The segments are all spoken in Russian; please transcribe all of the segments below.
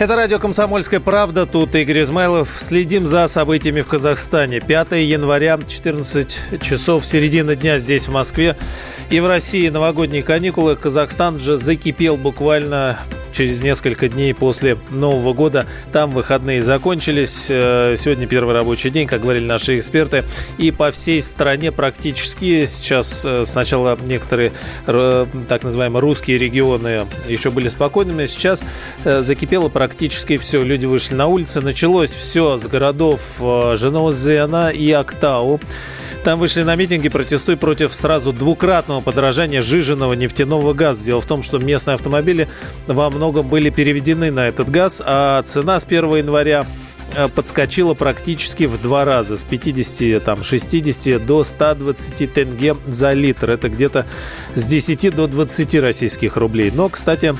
Это радио «Комсомольская правда». Тут Игорь Измайлов. Следим за событиями в Казахстане. 5 января, 14 часов, середина дня здесь, в Москве. И в России новогодние каникулы. Казахстан же закипел буквально через несколько дней после Нового года. Там выходные закончились. Э, сегодня первый рабочий день, как говорили наши эксперты. И по всей стране практически сейчас э, сначала некоторые так называемые русские регионы еще были спокойными. Сейчас э, закипело практически все. Люди вышли на улицы. Началось все с городов Женозена и Актау. Там вышли на митинги, протестуя против сразу двукратного подорожания жиженного нефтяного газа. Дело в том, что местные автомобили во многом были переведены на этот газ, а цена с 1 января э, подскочила практически в два раза с 50, там, 60 до 120 тенге за литр. Это где-то с 10 до 20 российских рублей. Но, кстати,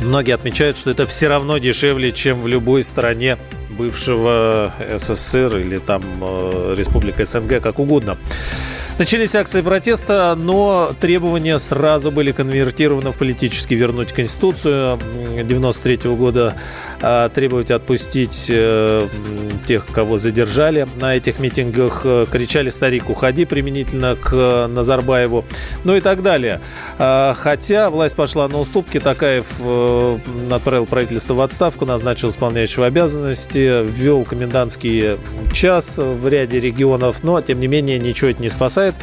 многие отмечают, что это все равно дешевле, чем в любой стране бывшего СССР или там э, Республика СНГ, как угодно. Начались акции протеста, но требования сразу были конвертированы в политически вернуть Конституцию 93 года, а, требовать отпустить э, тех, кого задержали. На этих митингах э, кричали «Старик, уходи!» применительно к Назарбаеву, ну и так далее. А, хотя власть пошла на уступки, Такаев э, отправил правительство в отставку, назначил исполняющего обязанности, ввел комендантский час в ряде регионов, но, тем не менее, ничего это не спасает продолжает.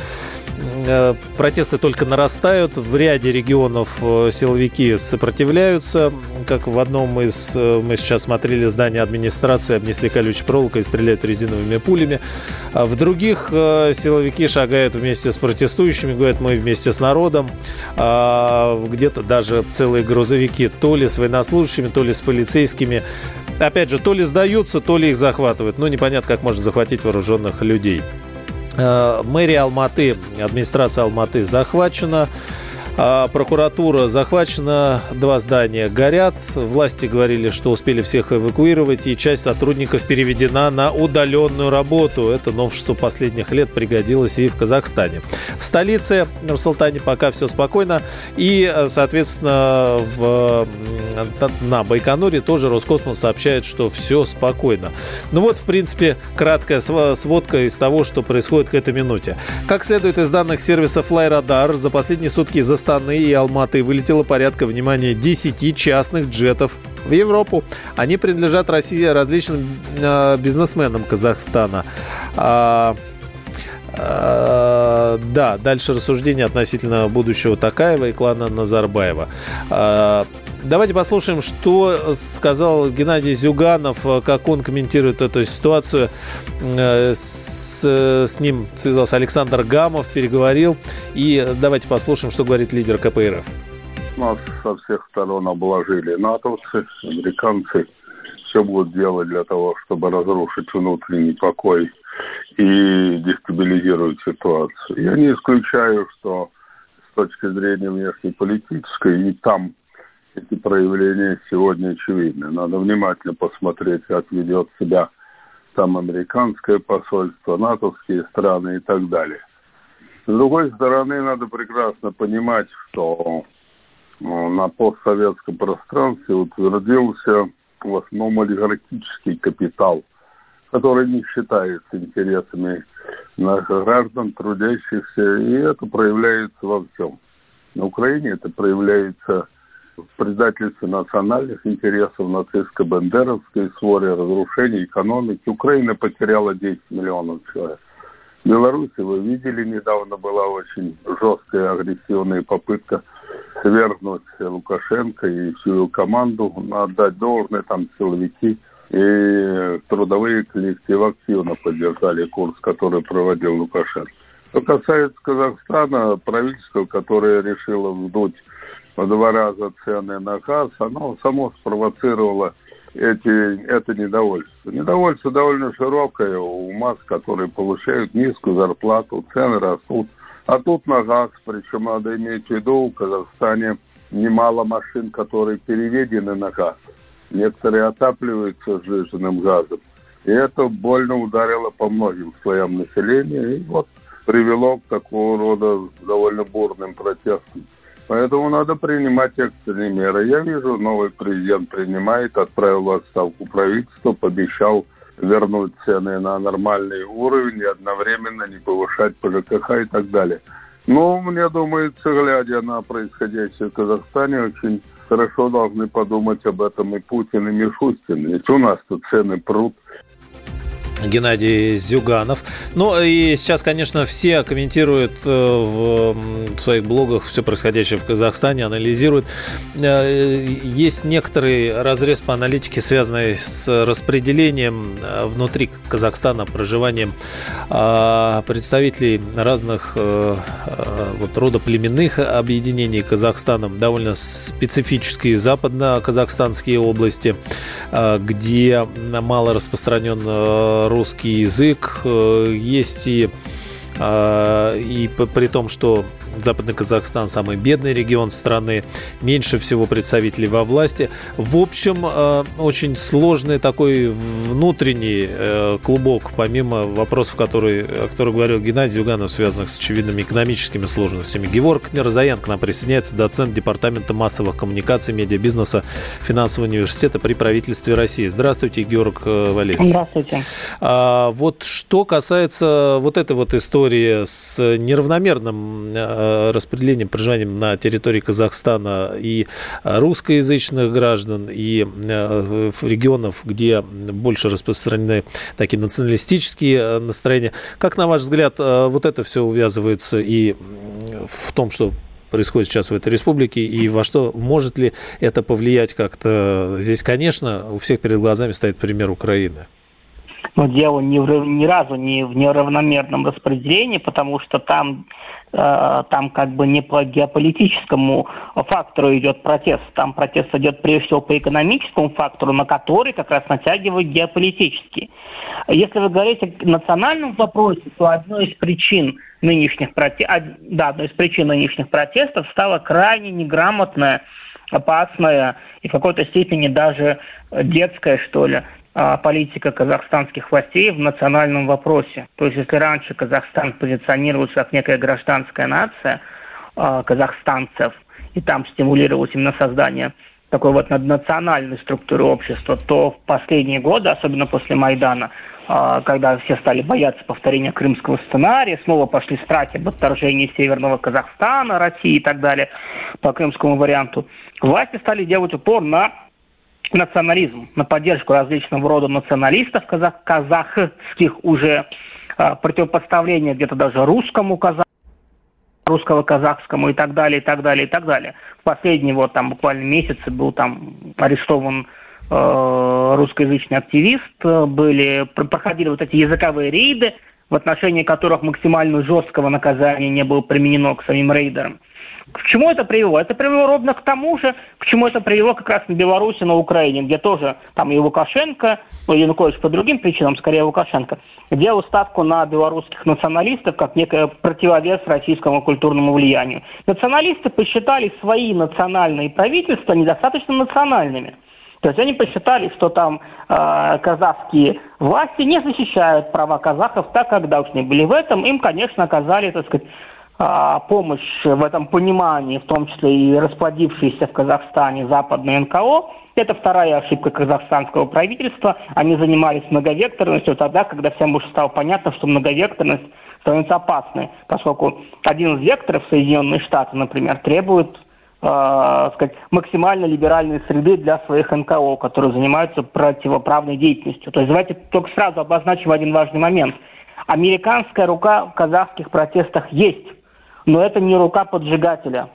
Э, протесты только нарастают. В ряде регионов э, силовики сопротивляются. Как в одном из, э, мы сейчас смотрели, здание администрации обнесли колючей проволокой и стреляют резиновыми пулями. А в других силовики шагают вместе с протестующими, говорят, мы вместе с народом. А где-то даже целые грузовики то ли с военнослужащими, то ли с полицейскими. Опять же, то ли сдаются, то ли их захватывают. Ну, непонятно, как можно захватить вооруженных людей. Э, мэрия Алматы, администрация Алматы захвачена. А прокуратура захвачена, два здания горят. Власти говорили, что успели всех эвакуировать, и часть сотрудников переведена на удаленную работу. Это новшество последних лет пригодилось и в Казахстане. В столице Нур-Султане пока все спокойно. И, соответственно, в, на Байконуре тоже Роскосмос сообщает, что все спокойно. Ну вот, в принципе, краткая сводка из того, что происходит к этой минуте. Как следует из данных сервиса FlyRadar, за последние сутки за Астаны и Алматы вылетело порядка, внимания 10 частных джетов в Европу. Они принадлежат России различным э, бизнесменам Казахстана. А, а, да, дальше рассуждение относительно будущего Такаева и клана Назарбаева. А, давайте послушаем, что сказал Геннадий Зюганов, как он комментирует эту ситуацию. Э, с, с ним связался Александр Гамов, переговорил. И давайте послушаем, что говорит лидер КПРФ. Нас со всех сторон обложили натовцы, американцы. Все будут делать для того, чтобы разрушить внутренний покой и дестабилизировать ситуацию. Я не исключаю, что с точки зрения внешнеполитической и там эти проявления сегодня очевидны. Надо внимательно посмотреть, как ведет себя там американское посольство, натовские страны и так далее. С другой стороны, надо прекрасно понимать, что ну, на постсоветском пространстве утвердился в основном олигархический капитал, который не считается интересами наших граждан, трудящихся, и это проявляется во всем. На Украине это проявляется предательстве национальных интересов, нацистско-бандеровской своре, разрушение экономики. Украина потеряла 10 миллионов человек. В Беларуси, вы видели, недавно была очень жесткая агрессивная попытка свергнуть Лукашенко и всю команду, отдать должное, там силовики и трудовые коллективы активно поддержали курс, который проводил Лукашенко. Что касается Казахстана, правительство, которое решило вдуть в два раза цены на газ, оно само спровоцировало эти, это недовольство. Недовольство довольно широкое у масс, которые получают низкую зарплату, цены растут. А тут на газ, причем надо иметь в виду, в Казахстане немало машин, которые переведены на газ. некоторые отапливаются сжиженным газом. И это больно ударило по многим слоям населения и вот привело к такого рода довольно бурным протестам. Поэтому надо принимать экстренные меры. Я вижу, новый президент принимает, отправил в отставку правительство, пообещал вернуть цены на нормальный уровень и одновременно не повышать по ЖКХ и так далее. Но мне думается, глядя на происходящее в Казахстане, очень хорошо должны подумать об этом и Путин, и Мишустин. Ведь у нас тут цены прут. Геннадий Зюганов. Ну и сейчас, конечно, все комментируют э, в своих блогах все происходящее в Казахстане, анализируют. Э, есть некоторый разрез по аналитике, связанный с распределением э, внутри Казахстана, проживанием представителей разных вот, рода племенных объединений Казахстаном. Довольно специфические западно-казахстанские области, где мало распространен русский язык. Э, есть и, э, и при том, что Западный Казахстан самый бедный регион страны, меньше всего представителей во власти. В общем, э, очень сложный такой внутренний э, клубок, помимо вопросов, которые, о которых говорил Геннадий Зюганов, связанных с очевидными экономическими сложностями. Геворг Мирзаян к нам присоединяется, доцент Департамента массовых коммуникаций, медиабизнеса Финансового университета при правительстве России. Здравствуйте, Георг э, Валерьевич. Здравствуйте. А, вот что касается вот этой вот истории с неравномерным распределением проживания на территории Казахстана и русскоязычных граждан, и э, регионов, где больше распространены такие националистические э, настроения. Как, на ваш взгляд, вот это все увязывается и в том, что происходит сейчас в этой республике, и во что может ли это повлиять как-то? Здесь, конечно, у всех перед глазами стоит пример Украины. Но дело ни, ни разу не в неравномерном распределении, потому что там Э, там как бы не по геополитическому фактору идет протест, там протест идет прежде всего по экономическому фактору, на который как раз натягивают геополитический. Если вы говорите о национальном вопросе, то одной из причин нынешних протестов, да, одной из причин нынешних протестов стала крайне неграмотная, опасная и в какой-то степени даже детская, что ли, политика казахстанских властей в национальном вопросе. То есть если раньше Казахстан позиционировался как некая гражданская нация а, казахстанцев, и там стимулировалось именно создание такой вот наднациональной структуры общества, то в последние годы, особенно после Майдана, а, когда все стали бояться повторения крымского сценария, снова пошли страхи об отторжении Северного Казахстана, России и так далее по крымскому варианту, власти стали делать упор на национализм, на поддержку различного рода националистов казах, казахских уже, э, противопоставление где-то даже русскому казахскому, русского казахскому и так далее, и так далее, и так далее. В последние вот там буквально месяцы был там арестован э, русскоязычный активист, были, проходили вот эти языковые рейды, в отношении которых максимально жесткого наказания не было применено к самим рейдерам. К чему это привело? Это привело ровно к тому же, к чему это привело как раз на Беларуси, на Украине, где тоже там и Лукашенко, ну, Янукович по другим причинам, скорее Лукашенко, делал ставку на белорусских националистов как некое противовес российскому культурному влиянию. Националисты посчитали свои национальные правительства недостаточно национальными. То есть они посчитали, что там э, казахские власти не защищают права казахов так, как должны были. В этом им, конечно, оказали, так сказать, помощь в этом понимании, в том числе и расплодившиеся в Казахстане западные НКО, это вторая ошибка казахстанского правительства. Они занимались многовекторностью тогда, когда всем уже стало понятно, что многовекторность становится опасной, поскольку один из векторов Соединенные Штаты, например, требует э, сказать, максимально либеральной среды для своих НКО, которые занимаются противоправной деятельностью. То есть давайте только сразу обозначим один важный момент. Американская рука в казахских протестах есть. Но это не рука поджигателя.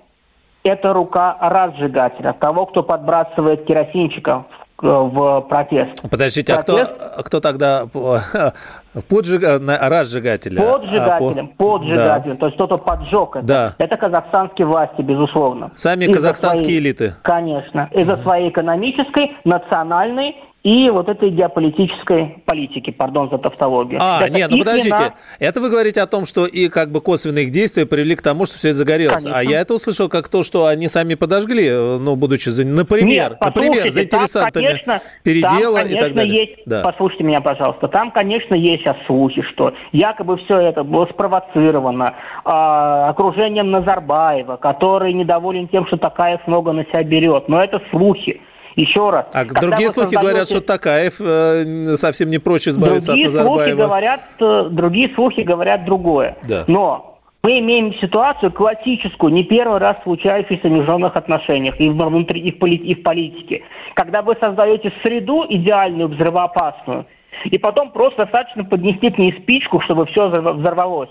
Это рука разжигателя, того, кто подбрасывает керосинчика в, в протест. Подождите, протест... а кто, кто тогда поджиг... разжигателя? Поджигателем, а, по... поджигателем, да. то есть кто-то поджег это. Да. Это казахстанские власти, безусловно. Сами казахстанские своей, элиты. Конечно, из-за угу. своей экономической, национальной и вот этой геополитической политики, пардон за тавтологию. А, это нет, ну подождите, вина... это вы говорите о том, что и как бы косвенные их действия привели к тому, что все это загорелось. Конечно. А я это услышал как то, что они сами подожгли, ну, будучи, например, нет, например, заинтересантами там, конечно, передела там, конечно, и так далее. Есть, да. Послушайте меня, пожалуйста, там, конечно, есть слухи, что якобы все это было спровоцировано э, окружением Назарбаева, который недоволен тем, что Такаев много на себя берет. Но это слухи. Еще раз. А другие слухи создаете... говорят, что Такаев э, совсем не прочь избавиться другие от Назарбаева. Слухи говорят, э, другие слухи говорят другое. Да. Но мы имеем ситуацию классическую, не первый раз случающуюся в международных отношениях и, внутри, и, в, поли, и в политике. Когда вы создаете среду идеальную, взрывоопасную, и потом просто достаточно поднести к ней спичку, чтобы все взорвалось.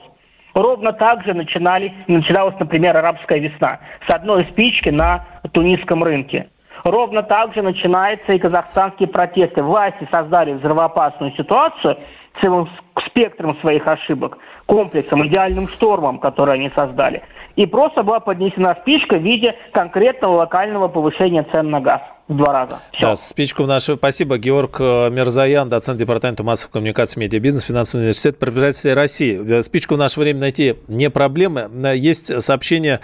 Ровно так же начинались, начиналась, например, арабская весна. С одной спички на тунисском рынке. Ровно так же начинаются и казахстанские протесты. Власти создали взрывоопасную ситуацию целым спектром своих ошибок, комплексом, идеальным штормом, который они создали. И просто была поднесена спичка в виде конкретного локального повышения цен на газ в два раза. Все. Да, спичку в нашу. Спасибо. Георг э, Мирзаян, доцент департамента массовой коммуникации, медиабизнес, финансовый университет предприятия России. Э, спичку в наше время найти не проблема. Э, есть сообщение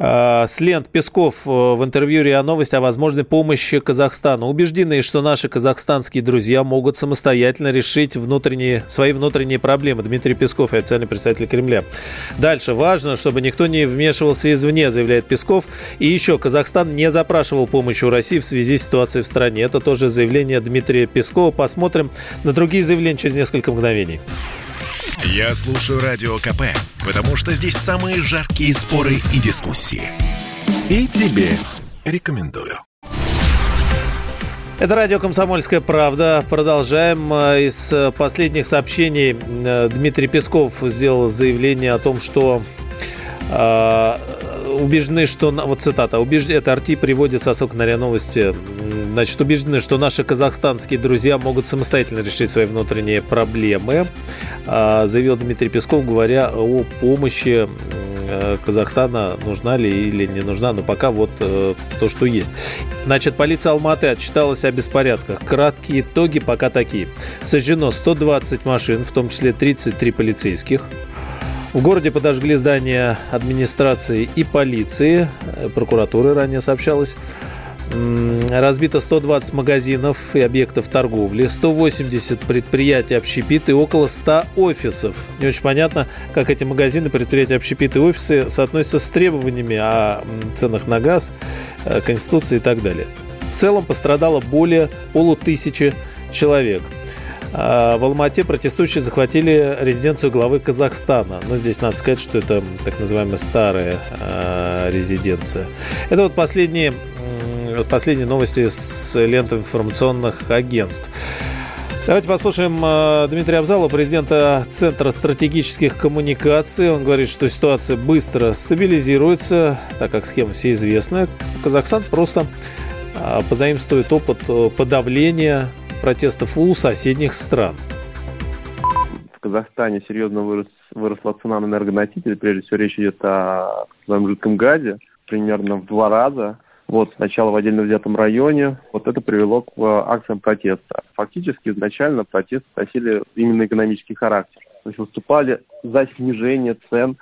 с лент Песков э, в интервью РИА Новости о возможной помощи Казахстану. Убеждены, что наши казахстанские друзья могут самостоятельно решить внутренние, свои внутренние проблемы. Дмитрий Песков, официальный представитель Кремля. Дальше. Важно, чтобы никто не вмешивался извне, заявляет Песков. И еще, Казахстан не запрашивал помощи у России в связи с ситуацией в стране. Это тоже заявление Дмитрия Пескова. Посмотрим на другие заявления через несколько мгновений. Я слушаю Радио КП, потому что здесь самые жаркие споры и дискуссии. И тебе рекомендую. Это радио «Комсомольская правда». Продолжаем. Э, из последних сообщений э, Дмитрий Песков сделал заявление о том, что э, убеждены, что... Вот цитата. Убеж... Это Арти приводит со ссылкой на РИА Новости. Значит, убеждены, что наши казахстанские друзья могут самостоятельно решить свои внутренние проблемы, а, заявил Дмитрий Песков, говоря о помощи э, Казахстана, нужна ли или не нужна, но пока вот э, то, что есть. Значит, полиция Алматы отчиталась о беспорядках. Краткие итоги пока такие. Сожжено 120 машин, в том числе 33 полицейских. В городе подожгли здание администрации и полиции, э, прокуратуры ранее сообщалось. Разбито 120 магазинов и объектов торговли, 180 предприятий общепит и около 100 офисов. Не очень понятно, как эти магазины, предприятия общепит и офисы соотносятся с требованиями о ценах на газ, э, Конституции и так далее. В целом пострадало более полутысячи человек – в Алмате протестующие захватили резиденцию главы Казахстана. Но здесь надо сказать, что это так называемая старая а, резиденция. Это вот последние, последние новости с ленты информационных агентств. Давайте послушаем э, Дмитрия Абзалова, президента Центра стратегических коммуникаций. Он говорит, что ситуация быстро стабилизируется, так как схема все известна. Казахстан просто э, позаимствует опыт подавления протестов у соседних стран. В Казахстане серьезно вырос, выросла цена на энергоносители. Прежде всего речь идет о своем жидком газе примерно в два раза. Вот сначала в отдельно взятом районе. Вот это привело к э, акциям протеста. Фактически изначально протесты носили именно экономический характер. То есть выступали за снижение цен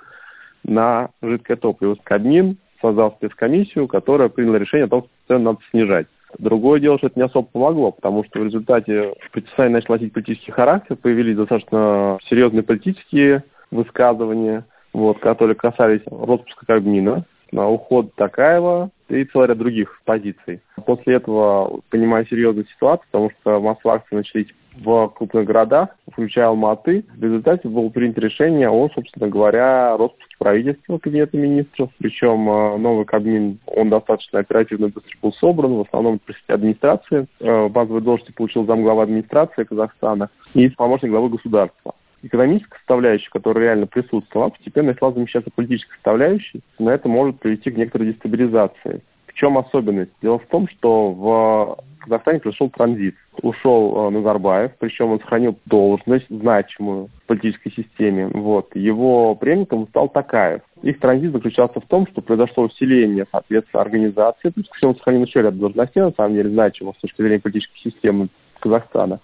на жидкое топливо. Кабмин создал спецкомиссию, которая приняла решение о том, что цены надо снижать. Другое дело, что это не особо помогло, потому что в результате противостояние начало носить политический характер, появились достаточно серьезные политические высказывания, вот, которые касались распуска Кабмина, на уход Такаева и целый ряд других позиций. После этого, понимая серьезную ситуацию, потому что массовые акции начались в крупных городах, включая Алматы. В результате было принято решение о, собственно говоря, распуске правительства кабинета министров. Причем э, новый кабинет, он достаточно оперативно быстро был собран, в основном при администрации. Э, базовые должности получил замглава администрации Казахстана и помощник главы государства экономическая составляющая, которая реально присутствовала, постепенно начала замещаться политической составляющей. На это может привести к некоторой дестабилизации. Чем особенность? Дело в том, что в Казахстане произошел транзит. Ушел э, Назарбаев, причем он сохранил должность значимую в политической системе. Вот. Его преемником стал Такаев. Их транзит заключался в том, что произошло усиление, соответственно, организации. То есть, он сохранил еще ряд должностей, на самом деле, значимых с точки зрения политической системы Казахстана.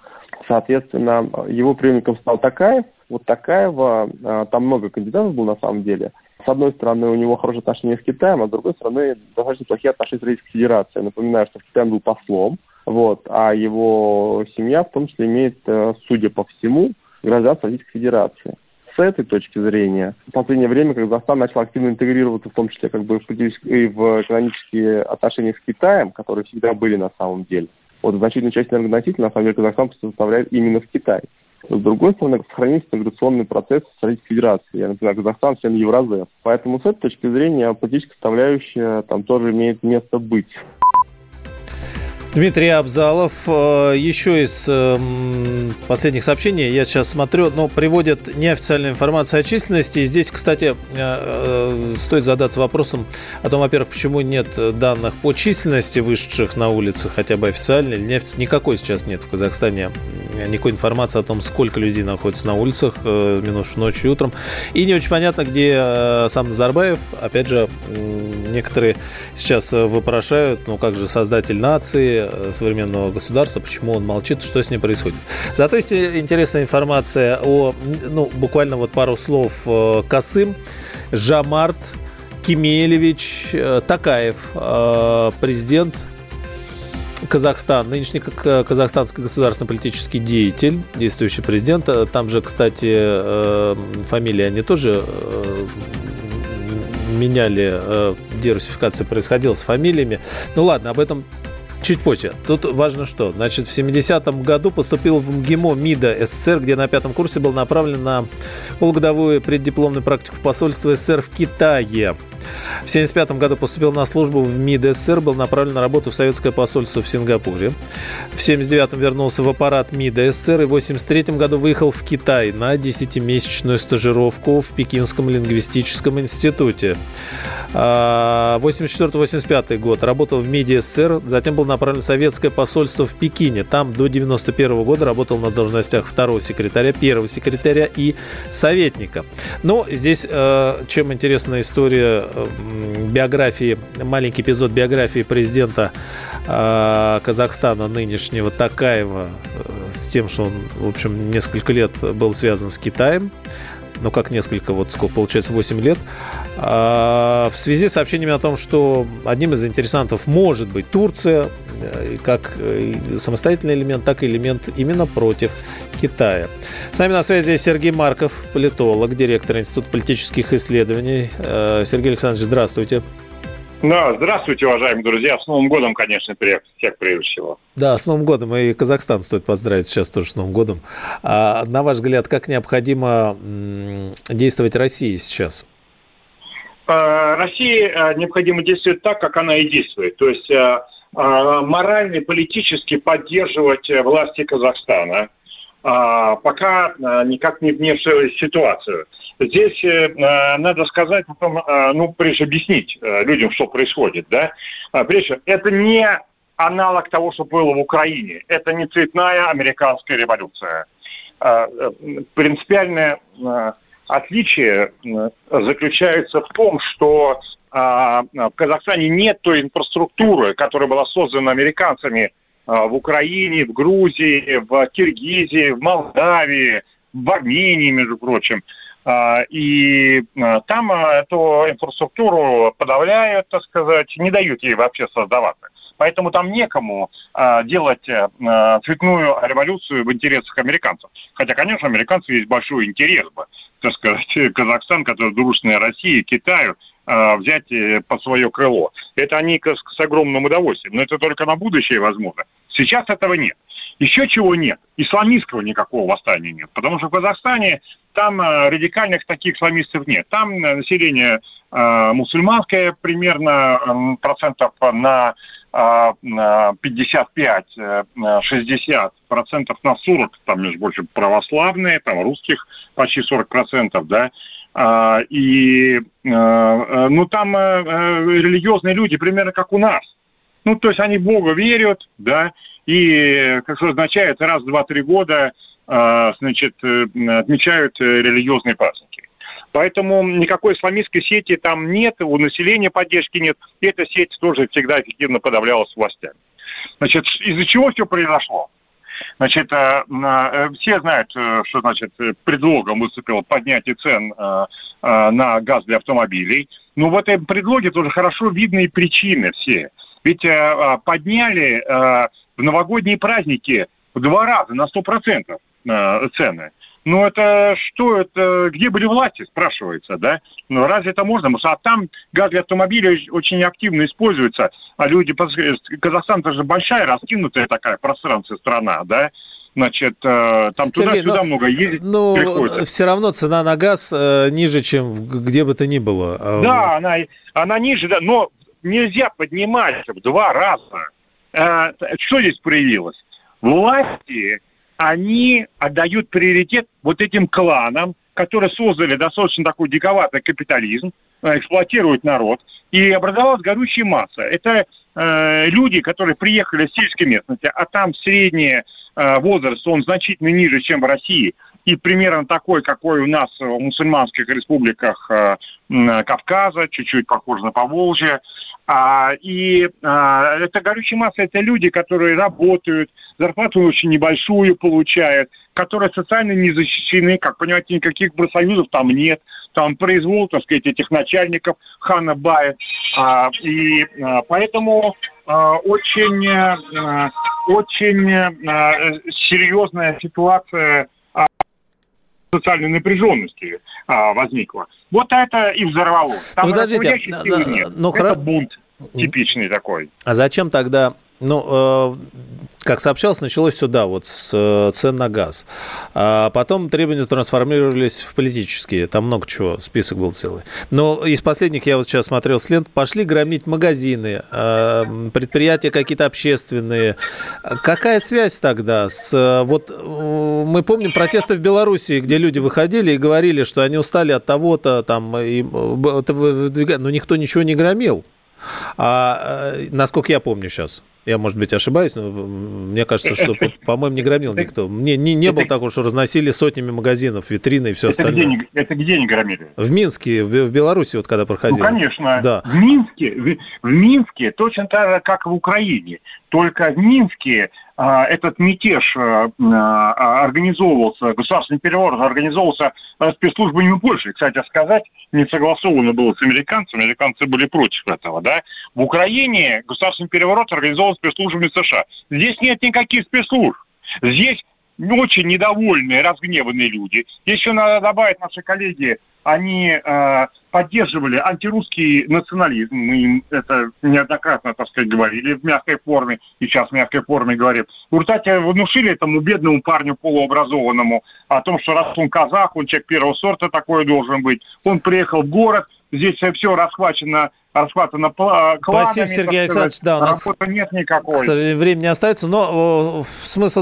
Соответственно, его преемником стал Такаев. Вот Такаева, а, там много кандидатов было на самом деле. С одной стороны, у него хорошие отношения с Китаем, а с другой стороны, достаточно плохие отношения с Российской Федерацией. Напоминаю, что в Китае он был послом, вот, а его семья в том числе имеет, э, судя по всему, гражданство Российской Федерации. С этой точки зрения, в последнее время Казахстан начал активно интегрироваться, в том числе как бы в, и в экономические отношения с Китаем, которые всегда были на самом деле. Вот значительную часть энергоносителей, на самом деле, Казахстан составляет именно в Китае. С другой стороны, сохранился интеграционный процесс с Российской Федерацией. Я например, Казахстан член Евразес. Поэтому с этой точки зрения политическая составляющая там тоже имеет место быть. Дмитрий Абзалов. Э, еще из эм, последних сообщений, я сейчас смотрю, но приводят неофициальную информацию о численности. Здесь, кстати, э, э, стоит задаться вопросом о том, во-первых, почему нет данных по численности вышедших на улицы, хотя бы официально или неофициально. Никакой сейчас нет в Казахстане никакой информации о том, сколько людей находится на улицах минувшей ночью и утром. И не очень понятно, где сам Назарбаев. Опять же, некоторые сейчас вопрошают, ну как же создатель нации, Э, современного государства, почему он молчит, что с ним происходит. Зато есть интересная информация о, ну, буквально вот пару слов. Э, Касым, Жамарт, Кемелевич, э, Такаев, президент Казахстан, нынешний казахстанский государственно-политический деятель, действующий президент. Там же, кстати, фамилии они тоже меняли, дерусификация происходила с фамилиями. Ну ладно, об этом чуть позже. Тут важно что. Значит, в 70-м году поступил в МГИМО МИДа СССР, где на пятом курсе был направлен на полугодовую преддипломную практику в посольство СССР в Китае. В 1975 году поступил на службу в МИД СССР, был направлен на работу в советское посольство в Сингапуре. В 1979 вернулся в аппарат МИД СССР и в 1983 году выехал в Китай на 10-месячную стажировку в Пекинском лингвистическом институте. 84-85 а, год работал в МИДе СССР, затем был направлен в советское посольство в Пекине. Там до 91 года работал на должностях второго секретаря, первого секретаря и советника. Но здесь э, чем интересна история биографии, маленький эпизод биографии президента э, Казахстана нынешнего Такаева э, с тем, что он, в общем, несколько лет был связан с Китаем ну как несколько, вот сколько, получается, 8 лет, а, в связи с сообщениями о том, что одним из интересантов может быть Турция, как э, самостоятельный элемент, так и элемент именно против Китая. С нами на связи Сергей Марков, политолог, директор Института политических исследований. Э, Сергей Александрович, здравствуйте. Да, здравствуйте, уважаемые друзья. С Новым годом, конечно, всех прежде всего. Да, с Новым годом. И Казахстан стоит поздравить сейчас тоже с Новым годом. А, на ваш взгляд, как необходимо действовать России сейчас? России необходимо действовать так, как она и действует. То есть морально и политически поддерживать власти Казахстана, пока никак не вмешиваясь ситуацию. Здесь э, э, надо сказать, потом, э, ну, прежде объяснить э, людям, что происходит, да. А, прежде, это не аналог того, что было в Украине. Это не цветная американская революция. А, э, принципиальное э, отличие заключается в том, что а, в Казахстане нет той инфраструктуры, которая была создана американцами в Украине, в Грузии, в Киргизии, в Молдавии, в Армении, между прочим. А, и а, там а, эту инфраструктуру подавляют, так сказать, не дают ей вообще создаваться. Поэтому там некому делать цветную революцию в интересах американцев. Хотя, конечно, американцев есть большой интерес бы, так сказать, Казахстан, который дружный России, Китаю, взять э, под свое крыло. Это они с огромным удовольствием. Но это только на будущее возможно. Сейчас этого нет. Еще чего нет? Исламистского никакого восстания нет. Потому что в Казахстане там э, радикальных таких исламистов нет. Там э, население мусульманское примерно процентов на 55-60 процентов на 40, там, между больше православные, там русских почти 40 процентов, да, а, и, ну, там религиозные люди примерно как у нас. Ну, то есть они Бога верят, да, и, как что означает, раз в два-три года а, значит, э, отмечают э, религиозные праздники. Поэтому никакой исламистской сети там нет, у населения поддержки нет. И эта сеть тоже всегда эффективно подавлялась властями. Значит, из-за чего все произошло? Значит, все знают, что значит предлогом выступило поднятие цен на газ для автомобилей. Но в этом предлоге тоже хорошо видны причины все. Ведь подняли в новогодние праздники в два раза на 100% цены. Ну, это что, это где были власти, спрашивается, да? Ну, разве это можно? А там газ для автомобилей очень активно используется, а люди... Казахстан это же большая, раскинутая такая пространство страна, да? Значит, э, там туда-сюда ну, много ездить Ну, приходится. все равно цена на газ э, ниже, чем где бы то ни было. А да, она, она ниже, да, но нельзя поднимать в два раза. Э, что здесь проявилось? Власти они отдают приоритет вот этим кланам, которые создали достаточно такой диковатый капитализм, э, эксплуатируют народ, и образовалась горючая масса. Это э, люди, которые приехали с сельской местности, а там средний э, возраст, он значительно ниже, чем в России, и примерно такой, какой у нас в мусульманских республиках э, Кавказа, чуть-чуть похоже на Поволжье. А, и а, это горючая масса, это люди, которые работают, зарплату очень небольшую получают, которые социально не защищены, как понимаете, никаких профсоюзов там нет, там произвол, так сказать, этих начальников Хана Бая. А, и поэтому очень, очень а, серьезная ситуация социальной напряженности а, возникла. Вот это и взорвало. Там Подождите, но, нет. но, это хра... бунт типичный такой. А зачем тогда ну, э, как сообщалось, началось сюда, вот с э, цен на газ. А потом требования трансформировались в политические. Там много чего, список был целый. Но из последних, я вот сейчас смотрел с лент, пошли громить магазины, э, предприятия какие-то общественные. Какая связь тогда с... Вот мы помним протесты в Беларуси, где люди выходили и говорили, что они устали от того-то, там, и, но никто ничего не громил. А, насколько я помню сейчас, я, может быть, ошибаюсь, но мне кажется, что, по-моему, не громил никто. Мне не, не было такого, что разносили сотнями магазинов, витрины и все это остальное. Где, это где не громили? В Минске, в, в Беларуси, вот когда проходили. Ну, конечно. Да. В Минске, в, в Минске точно так же, как в Украине. Только в Минске этот мятеж а, а, организовывался, государственный переворот организовывался спецслужбами Польши. Кстати сказать, не согласовано было с американцами, американцы были против этого, да. В Украине государственный переворот организовывался спецслужбами США. Здесь нет никаких спецслужб. Здесь очень недовольные, разгневанные люди. Еще надо добавить наши коллеги они э, поддерживали антирусский национализм. Мы им это неоднократно, так сказать, говорили в мягкой форме, и сейчас в мягкой форме говорим. В результате внушили этому бедному парню полуобразованному о том, что раз он казах, он человек первого сорта такой должен быть. Он приехал в город, здесь все расхвачено расхватано кланами. Спасибо, Сергей Александрович. Да, у нас нет никакой. Времени не остается, но смысл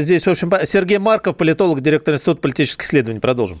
здесь, в общем, Сергей Марков, политолог, директор Института политических исследований. Продолжим.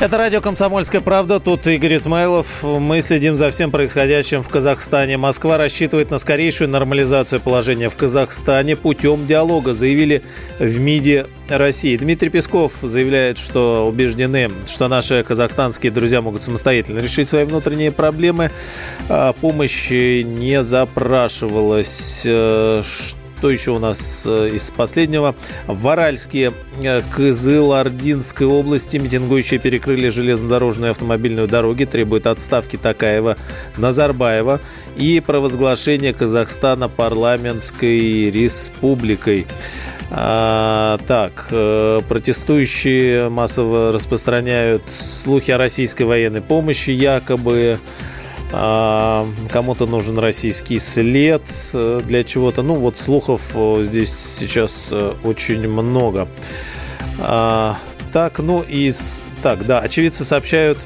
Это радио «Комсомольская правда». Тут Игорь Измайлов. Мы следим за всем происходящим в Казахстане. Москва рассчитывает на скорейшую нормализацию положения в Казахстане путем диалога, заявили в МИДе России. Дмитрий Песков заявляет, что убеждены, что наши казахстанские друзья могут самостоятельно решить свои внутренние проблемы. А помощи не запрашивалось. Э, что еще у нас э, из последнего? В Аральске, э, Кызыл-Ординской области митингующие перекрыли железнодорожную автомобильную дороги, требуют отставки Такаева, Назарбаева и провозглашения Казахстана парламентской республикой. А, так, э, протестующие массово распространяют слухи о российской военной помощи, якобы кому-то нужен российский след э, для чего-то. Ну, вот слухов э, здесь сейчас э, очень много. А, так, ну и... Так, да, очевидцы сообщают...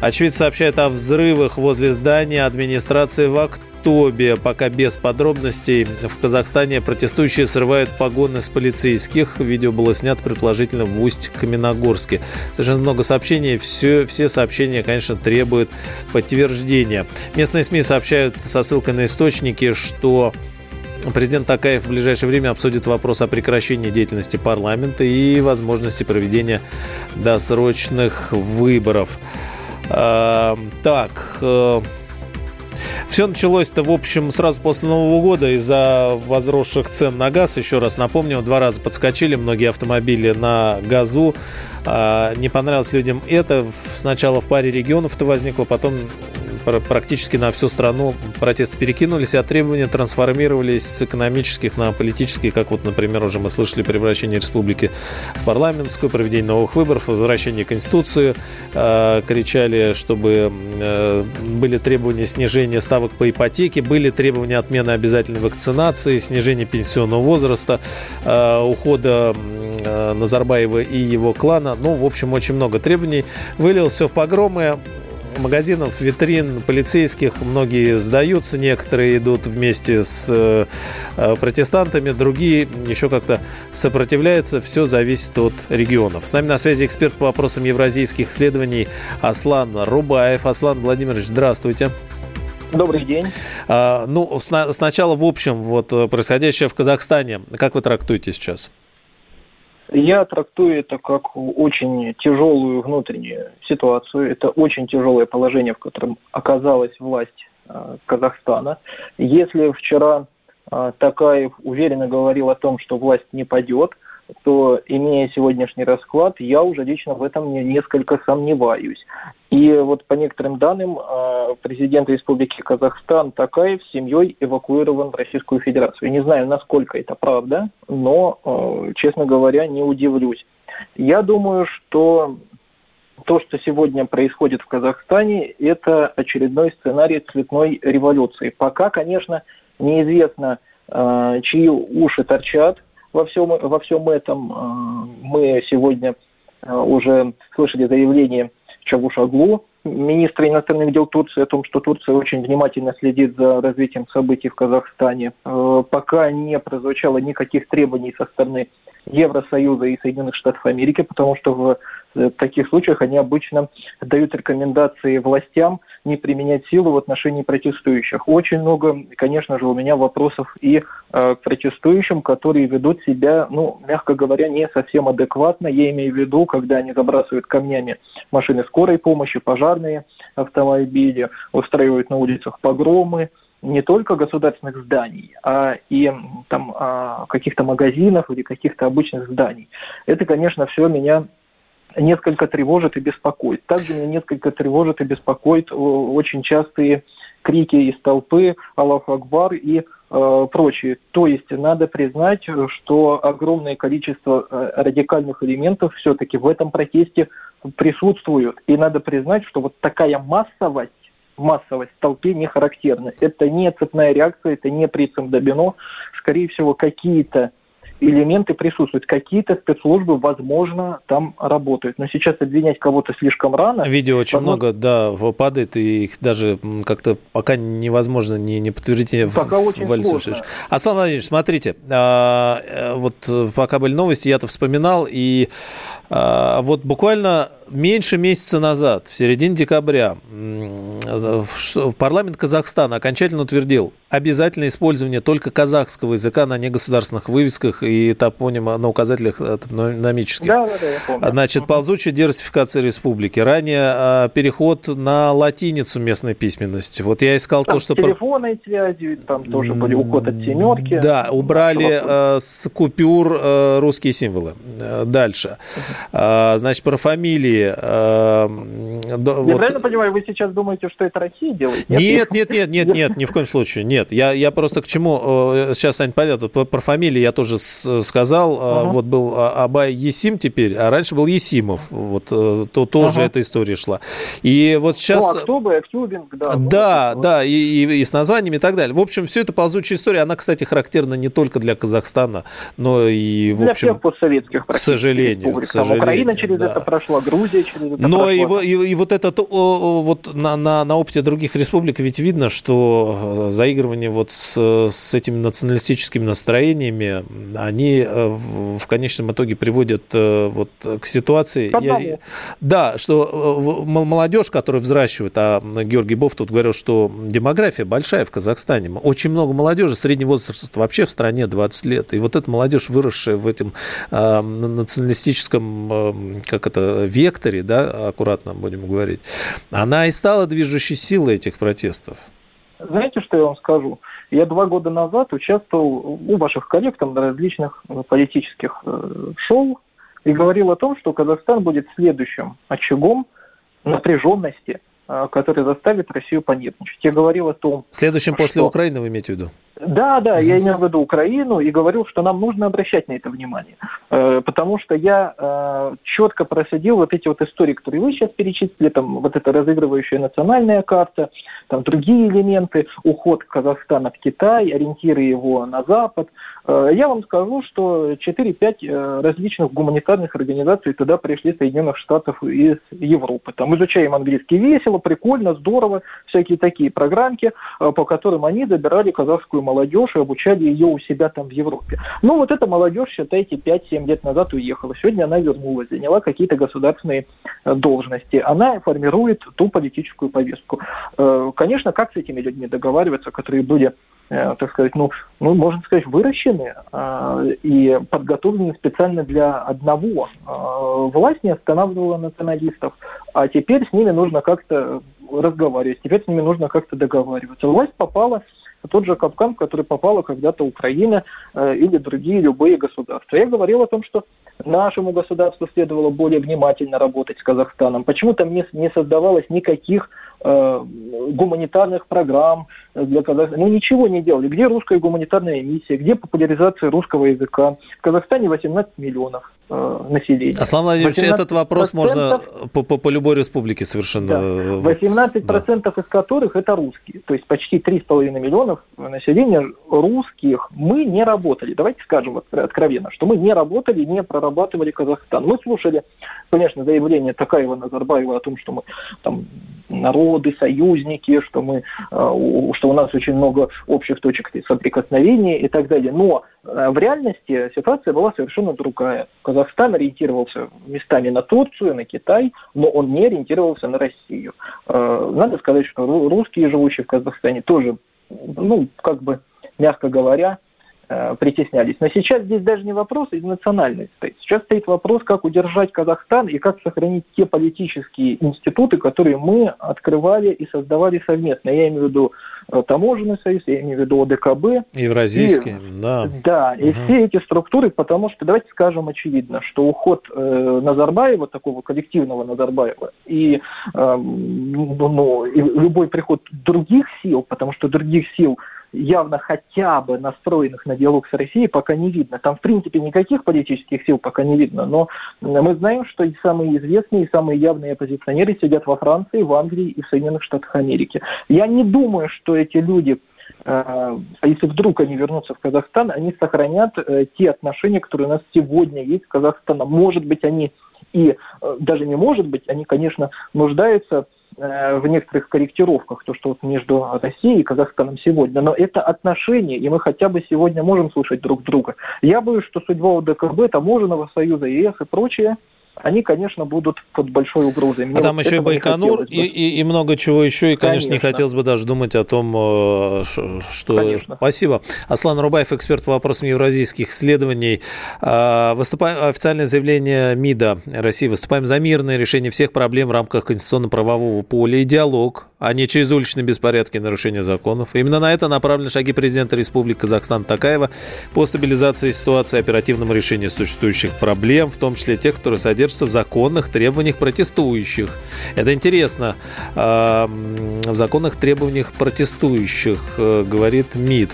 Очевидцы сообщают о взрывах возле здания администрации в Акту Тобе. Пока без подробностей. В Казахстане протестующие срывают погоны с полицейских. Видео было снято предположительно в Усть-Каменогорске. Совершенно много сообщений. Все, все сообщения, конечно, требуют подтверждения. Местные СМИ сообщают со ссылкой на источники, что Президент Такаев в ближайшее время обсудит вопрос о прекращении деятельности парламента и возможности проведения досрочных выборов. А, так, э, все началось-то, в общем, сразу после Нового года из-за возросших цен на газ. Еще раз напомню, два раза подскочили многие автомобили на газу. А, не понравилось людям это. Сначала в паре регионов это возникло, потом практически на всю страну протесты перекинулись, а требования трансформировались с экономических на политические, как вот, например, уже мы слышали превращение республики в парламентскую, проведение новых выборов, возвращение Конституции. Э, кричали, чтобы э, были требования снижения ставок по ипотеке, были требования отмены обязательной вакцинации, снижения пенсионного возраста, э, ухода Назарбаева и его клана. Ну, в общем, очень много требований. Вылилось все в погромы магазинов, витрин полицейских. Многие сдаются, некоторые идут вместе с э, э, протестантами, другие еще как-то сопротивляются. Все зависит от регионов. С нами на связи эксперт по вопросам евразийских исследований Аслан Рубаев. Аслан Владимирович, здравствуйте. Добрый день. А, ну, сначала в общем, вот э, происходящее в Казахстане, как вы трактуете сейчас? Я трактую это как очень тяжелую внутреннюю ситуацию. Это очень тяжелое положение, в котором оказалась власть э, Казахстана. Если вчера э, Такаев уверенно говорил о том, что власть не падет, то, имея сегодняшний расклад, я уже лично в этом несколько сомневаюсь. И вот по некоторым данным, а, президент Республики Казахстан Такаев с семьей эвакуирован в Российскую Федерацию. Не знаю, насколько это правда, но, а, честно говоря, не удивлюсь. Я думаю, что то, что сегодня происходит в Казахстане, это очередной сценарий цветной революции. Пока, конечно, неизвестно, а, чьи уши торчат, во всем, во всем этом. Мы сегодня уже слышали заявление Чавушаглу, министра иностранных дел Турции, о том, что Турция очень внимательно следит за развитием событий в Казахстане. А, пока не прозвучало никаких требований со стороны Евросоюза и Соединенных Штатов Америки, потому что в в таких случаях они обычно дают рекомендации властям не применять силу в отношении протестующих. Очень много, конечно же, у меня вопросов и э, к протестующим, которые ведут себя, ну, мягко говоря, не совсем адекватно. Я имею в виду, когда они забрасывают камнями машины скорой помощи, пожарные автомобили, устраивают на улицах погромы, не только государственных зданий, а и там а, каких-то магазинов или каких-то обычных зданий. Это, конечно, все меня несколько тревожит и беспокоит. Также меня несколько тревожит и беспокоит очень частые крики из толпы «Аллаху Акбар» и э, прочее. То есть надо признать, что огромное количество э, радикальных элементов все-таки в этом протесте присутствуют. И надо признать, что вот такая массовость массовость в толпе не характерна. Это не цепная реакция, это не принцип Добино. Скорее всего, какие-то элементы присутствуют. Какие-то спецслужбы, возможно, там работают. Но сейчас обвинять кого-то слишком рано. Видео очень возможно... много, да, падает, и их даже как-то пока невозможно не, не подтвердить. Пока в, очень в сложно. Аслан Владимирович, смотрите, а, э, вот пока были новости, я-то вспоминал, и а, вот буквально меньше месяца назад, в середине декабря, парламент Казахстана окончательно утвердил обязательное использование только казахского языка на негосударственных вывесках и топонима на указателях э, топономических. Да, да, да, я помню. Значит, ползучая диверсификация республики. Ранее а, переход на латиницу местной письменности. Вот я искал там то, что... телефонной связи, там тоже были уход от семерки. Да, убрали э, с купюр э, русские символы. Э, дальше. Э, значит, про фамилии. Э, я вот... правильно понимаю, вы сейчас думаете, что это Россия делает? Нет, нет, нет, нет, нет, ни в коем случае. Нет, я, я просто к чему, э, сейчас станет понятно, про, фамилии я тоже сказал, uh-huh. вот был а, Абай Есим теперь, а раньше был Есимов, вот э, то тоже uh-huh. эта история шла. И вот сейчас... Ну, Актобе, Актюбинг, да. Да, ну, да, и, и, и с названиями и так далее. В общем, все это ползучая история, она, кстати, характерна не только для Казахстана, но и, в для общем... всех постсоветских к сожалению, к сожалению. Украина через да. это прошла, Грузия через это но. И, и, и вот этот, вот на, на, на опыте других республик ведь видно, что заигрывание вот с, с этими националистическими настроениями, они в конечном итоге приводят вот к ситуации... Я, да, что молодежь, которая взращивает, а Георгий Бов тут говорил, что демография большая в Казахстане. Очень много молодежи, средний возраст вообще в стране 20 лет. И вот эта молодежь, выросшая в этом э, националистическом, э, как это, векторе, да, аккуратно будем говорить, она и стала движущей силой этих протестов. Знаете, что я вам скажу? Я два года назад участвовал у ваших коллег там, на различных э, политических э, шоу и говорил о том, что Казахстан будет следующим очагом напряженности, э, который заставит Россию понервничать. Я говорил о том... Следующим что... после Украины вы имеете в виду? Да, да, я имел в виду Украину и говорил, что нам нужно обращать на это внимание. Э, потому что я э, четко проследил вот эти вот истории, которые вы сейчас перечислили, там вот эта разыгрывающая национальная карта, там другие элементы, уход Казахстана в Китай, ориентиры его на Запад. Э, я вам скажу, что 4-5 различных гуманитарных организаций туда пришли Соединенных Штатов из Европы. Там изучаем английский весело, прикольно, здорово, всякие такие программки, по которым они забирали казахскую молодежь и обучали ее у себя там в Европе. Ну, вот эта молодежь, считайте, 5-7 лет назад уехала. Сегодня она вернулась, заняла какие-то государственные э, должности. Она формирует ту политическую повестку. Э, конечно, как с этими людьми договариваться, которые были э, так сказать, ну, ну, можно сказать, выращены и подготовлены специально для одного. власть не останавливала националистов, а теперь с ними нужно как-то разговаривать, теперь с ними нужно как-то договариваться. Власть попала тот же капкан, в который попала когда-то Украина э, или другие любые государства. Я говорил о том, что нашему государству следовало более внимательно работать с Казахстаном. Почему там не, не создавалось никаких э, гуманитарных программ для Казахстана? Ну, ничего не делали. Где русская гуманитарная миссия? Где популяризация русского языка? В Казахстане 18 миллионов населения. Аслан Владимирович, этот вопрос можно по, по, по любой республике совершенно... Да. 18% да. из которых это русские. То есть почти 3,5 миллионов населения русских. Мы не работали. Давайте скажем откровенно, что мы не работали, не прорабатывали Казахстан. Мы слушали, конечно, заявление Такаева Назарбаева о том, что мы там народы, союзники, что мы, э, что у нас очень много общих точек соприкосновения и так далее. Но э, в реальности ситуация была совершенно другая. Казахстан ориентировался местами на Турцию, на Китай, но он не ориентировался на Россию. Э, надо сказать, что русские, живущие в Казахстане, тоже, ну, как бы, мягко говоря, притеснялись. Но сейчас здесь даже не вопрос из национальной стоит. Сейчас стоит вопрос, как удержать Казахстан и как сохранить те политические институты, которые мы открывали и создавали совместно. Я имею в виду э, таможенный союз, я имею в виду ОДКБ. Евразийский, и, да. Да, и угу. все эти структуры, потому что, давайте скажем очевидно, что уход э, Назарбаева, такого коллективного Назарбаева, и, э, ну, и любой приход других сил, потому что других сил явно хотя бы настроенных на диалог с Россией пока не видно. Там, в принципе, никаких политических сил пока не видно, но мы знаем, что и самые известные, и самые явные оппозиционеры сидят во Франции, в Англии и в Соединенных Штатах Америки. Я не думаю, что эти люди э, если вдруг они вернутся в Казахстан, они сохранят э, те отношения, которые у нас сегодня есть с Казахстаном. Может быть, они и э, даже не может быть, они, конечно, нуждаются в некоторых корректировках, то, что вот между Россией и Казахстаном сегодня. Но это отношения, и мы хотя бы сегодня можем слушать друг друга. Я боюсь, что судьба УДКБ, Таможенного союза, ЕС и прочее – они, конечно, будут под большой угрозой. Мне а там вот еще и Байконур и, и, и много чего еще. И, конечно, конечно, не хотелось бы даже думать о том, э, что... Конечно. Спасибо. Аслан Рубаев, эксперт по вопросам евразийских исследований. А, выступаем, официальное заявление МИДа России. Выступаем за мирное решение всех проблем в рамках конституционно-правового поля и диалог, а не через уличные беспорядки и нарушение законов. Именно на это направлены шаги президента Республики Казахстан Такаева по стабилизации ситуации и оперативному решению существующих проблем, в том числе тех, которые содержат содержится в законных требованиях протестующих. Это интересно. А, в законных требованиях протестующих, э, говорит МИД.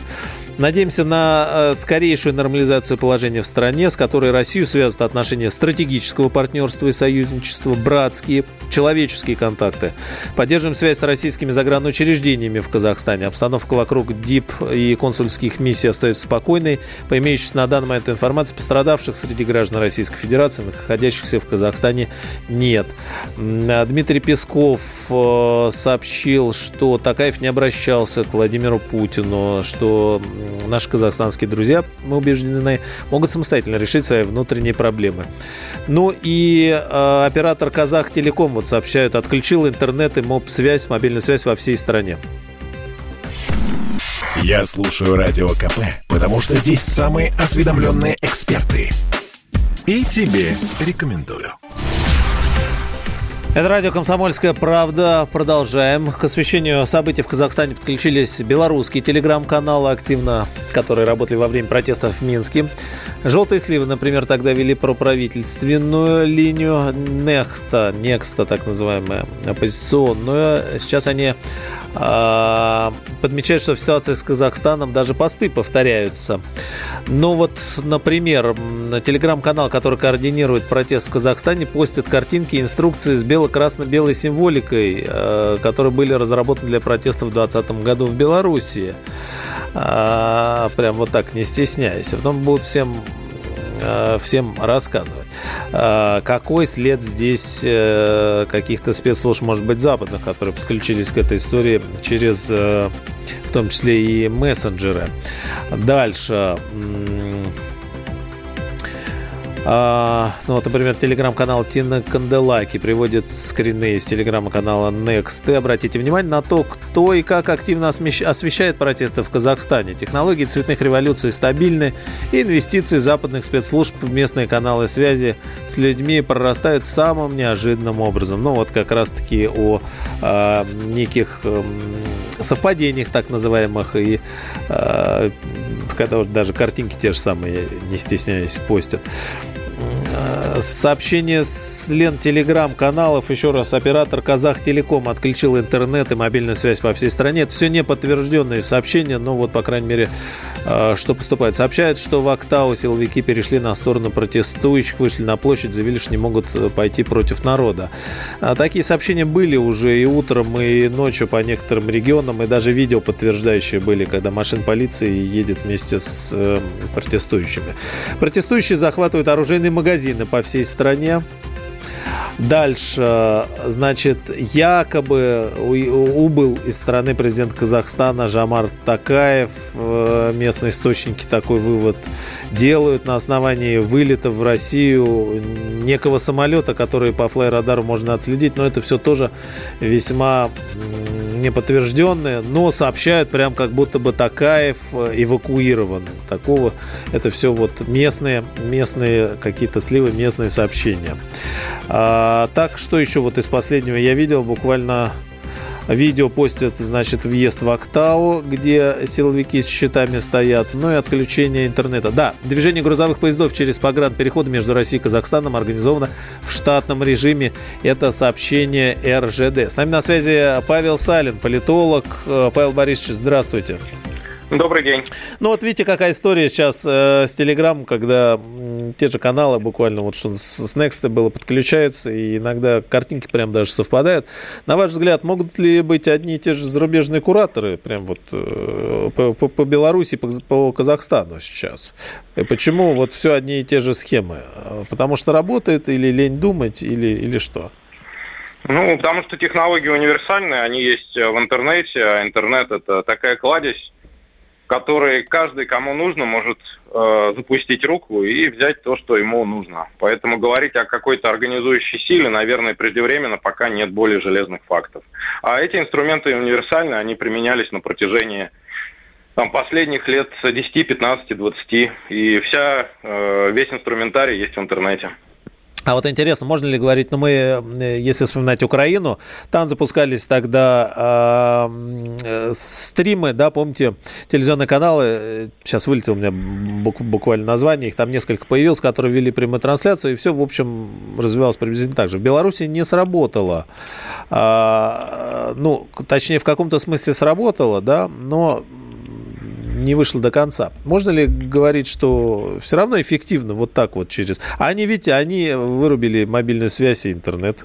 Надеемся на э, скорейшую нормализацию положения в стране, с которой Россию связывают отношения стратегического партнерства и союзничества, братские, человеческие контакты. Поддерживаем связь с российскими загранучреждениями в Казахстане. Обстановка вокруг ДИП и консульских миссий остается спокойной. По имеющейся на данный момент информации, пострадавших среди граждан Российской Федерации, находящихся в Казахстане, нет. Дмитрий Песков э, сообщил, что Такаев не обращался к Владимиру Путину, что наши казахстанские друзья, мы убеждены, могут самостоятельно решить свои внутренние проблемы. Ну и э, оператор Казах Телеком вот сообщают, отключил интернет и моб-связь, мобильную связь во всей стране. Я слушаю Радио КП, потому что здесь самые осведомленные эксперты. И тебе рекомендую. Это радио «Комсомольская правда». Продолжаем. К освещению событий в Казахстане подключились белорусские телеграм-каналы активно, которые работали во время протестов в Минске. «Желтые сливы», например, тогда вели проправительственную линию. «Нехта», «Некста», так называемая, оппозиционную. Сейчас они а, подмечают, что в ситуации с Казахстаном даже посты повторяются. Ну вот, например, телеграм-канал, который координирует протест в Казахстане, постит картинки и инструкции с бело-красно-белой символикой, а, которые были разработаны для протеста в 2020 году в Беларуси. А, прям вот так, не стесняясь. А потом будут всем Э, всем рассказывать. Э, какой след здесь э, каких-то спецслужб, может быть, западных, которые подключились к этой истории через, в том числе и мессенджеры. Дальше. А, ну вот, например, телеграм-канал Тина Канделаки приводит скрины из телеграм-канала Next. Обратите внимание на то, кто и как активно освещает протесты в Казахстане. Технологии цветных революций стабильны, и инвестиции западных спецслужб в местные каналы связи с людьми прорастают самым неожиданным образом. Ну вот как раз-таки о э, неких э, совпадениях так называемых, и э, когда уже даже картинки те же самые, не стесняясь, постят. Э, сообщение с лент телеграм-каналов. Еще раз, оператор Казах Телеком отключил интернет и мобильную связь по всей стране. Это все не подтвержденные сообщения, но вот, по крайней мере, э, что поступает. Сообщает, что в Актау силовики перешли на сторону протестующих, вышли на площадь, заявили, что не могут э, пойти против народа. А такие сообщения были уже и утром, и ночью по некоторым регионам, и даже видео подтверждающие были, когда машина полиции едет вместе с протестующими. Протестующие захватывают оружейные магазины по всей стране. Дальше, значит, якобы убыл из страны президент Казахстана Жамар Такаев. Э, местные источники такой вывод делают на основании вылета в Россию некого самолета, который по флайрадару можно отследить. Но это все тоже весьма неподтвержденные, но сообщают прям как будто бы Такаев э, эвакуирован. Такого, это все вот местные, местные какие-то сливы, местные сообщения. А, так, что еще вот из последнего я видел, буквально Видео постят, значит, въезд в Актау, где силовики с щитами стоят, ну и отключение интернета. Да, движение грузовых поездов через погранпереходы между Россией и Казахстаном организовано в штатном режиме. Это сообщение РЖД. С нами на связи Павел Салин, политолог. Павел Борисович, здравствуйте. Добрый день. Ну вот видите, какая история сейчас э, с Telegram, когда э, те же каналы буквально вот что с Next было подключаются, и иногда картинки прям даже совпадают. На ваш взгляд, могут ли быть одни и те же зарубежные кураторы прям вот э, по, по, по Беларуси, по, по Казахстану сейчас? И почему вот все одни и те же схемы? Потому что работает или лень думать, или, или что? Ну, потому что технологии универсальные, они есть в интернете, а интернет это такая кладезь, который каждый, кому нужно, может э, запустить руку и взять то, что ему нужно. Поэтому говорить о какой-то организующей силе, наверное, преждевременно, пока нет более железных фактов. А эти инструменты универсальны, они применялись на протяжении там, последних лет 10, 15, 20, и вся, э, весь инструментарий есть в интернете. А вот интересно, можно ли говорить, ну мы, э, если вспоминать Украину, там запускались тогда э, стримы, да, помните, телевизионные каналы, сейчас вылетело у меня буквально название, их там несколько появилось, которые вели прямую трансляцию, и все, в общем, развивалось приблизительно так же. В Беларуси не сработало, а, ну, точнее, в каком-то смысле сработало, да, но не вышло до конца. Можно ли говорить, что все равно эффективно вот так вот через... Они, видите, они вырубили мобильную связь и интернет.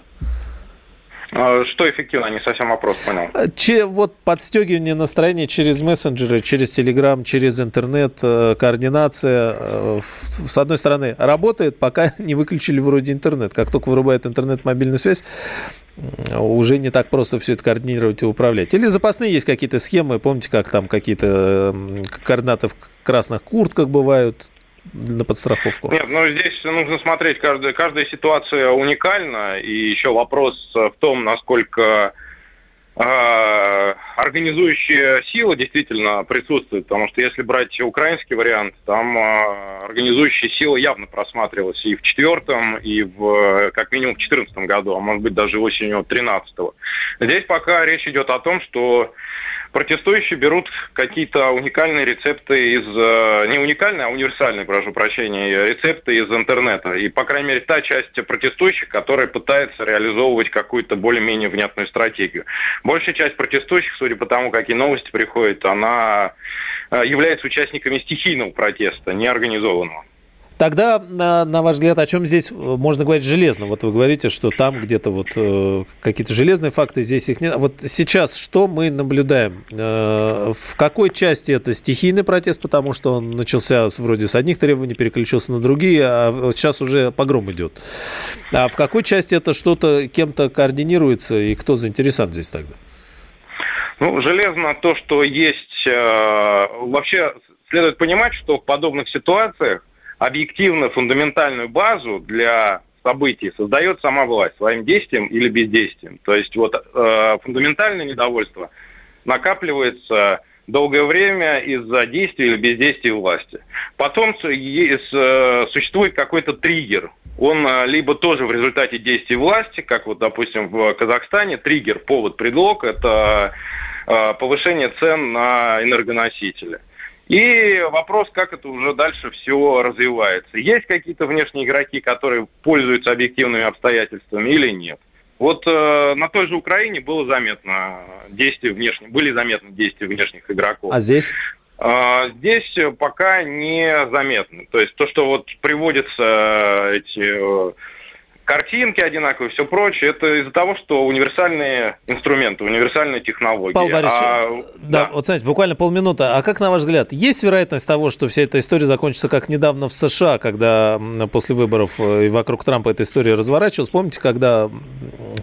А, что эффективно? Не совсем вопрос понял. А, че, вот подстегивание настроения через мессенджеры, через Телеграм, через интернет, э, координация, э, с одной стороны, работает, пока не выключили вроде интернет. Как только вырубает интернет, мобильную связь, уже не так просто все это координировать и управлять. Или запасные есть какие-то схемы, помните, как там какие-то координаты в красных куртках бывают, на подстраховку? Нет, ну здесь нужно смотреть, каждая, каждая ситуация уникальна, и еще вопрос в том, насколько э, организующая сила действительно присутствует, потому что если брать украинский вариант, там э, организующая сила явно просматривалась и в четвертом, и в как минимум в четырнадцатом году, а может быть даже осенью тринадцатого. Здесь пока речь идет о том, что Протестующие берут какие-то уникальные рецепты из... Э, не уникальные, а универсальные, прошу прощения, рецепты из интернета. И, по крайней мере, та часть протестующих, которая пытается реализовывать какую-то более-менее внятную стратегию. Большая часть протестующих, судя по тому, какие новости приходят, она э, является участниками стихийного протеста, неорганизованного. Тогда, на, на ваш взгляд, о чем здесь можно говорить железно? Вот вы говорите, что там где-то вот э, какие-то железные факты, здесь их нет. Вот сейчас что мы наблюдаем? Э, в какой части это стихийный протест, потому что он начался с, вроде с одних требований, переключился на другие, а сейчас уже погром идет. А в какой части это что-то кем-то координируется, и кто заинтересован здесь тогда? Ну, железно то, что есть... Э, вообще следует понимать, что в подобных ситуациях объективно фундаментальную базу для событий создает сама власть своим действием или бездействием. То есть вот э, фундаментальное недовольство накапливается долгое время из-за действий или бездействия власти. Потом э, существует какой-то триггер. Он э, либо тоже в результате действий власти, как вот, допустим, в Казахстане, триггер, повод, предлог – это э, повышение цен на энергоносители. И вопрос, как это уже дальше все развивается. Есть какие-то внешние игроки, которые пользуются объективными обстоятельствами или нет? Вот э, на той же Украине было заметно действия внешних, были заметны действия внешних игроков. А здесь? Э, здесь пока не заметны. То есть то, что вот приводятся эти... Картинки одинаковые, все прочее, это из-за того, что универсальные инструменты, универсальные технологии. Павел Борисович, а, да, да, вот смотрите, буквально полминуты. А как, на ваш взгляд, есть вероятность того, что вся эта история закончится как недавно в США, когда после выборов э, и вокруг Трампа эта история разворачивалась? Помните, когда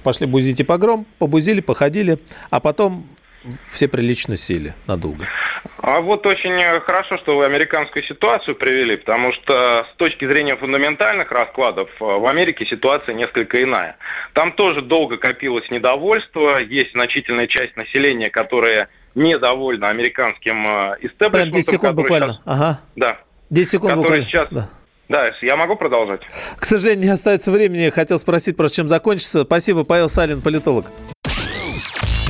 пошли бузить и погром, побузили, походили, а потом все прилично сели надолго. А вот очень хорошо, что вы американскую ситуацию привели, потому что с точки зрения фундаментальных раскладов э, в Америке ситуация несколько иная. Там тоже долго копилось недовольство, есть значительная часть населения, которая недовольна американским истеблишментом. Прям 10 секунд буквально. Сейчас... Ага. Да. 10 секунд буквально. Сейчас... Да. Да, я могу продолжать? К сожалению, не остается времени. Хотел спросить, просто чем закончится. Спасибо, Павел Салин, политолог.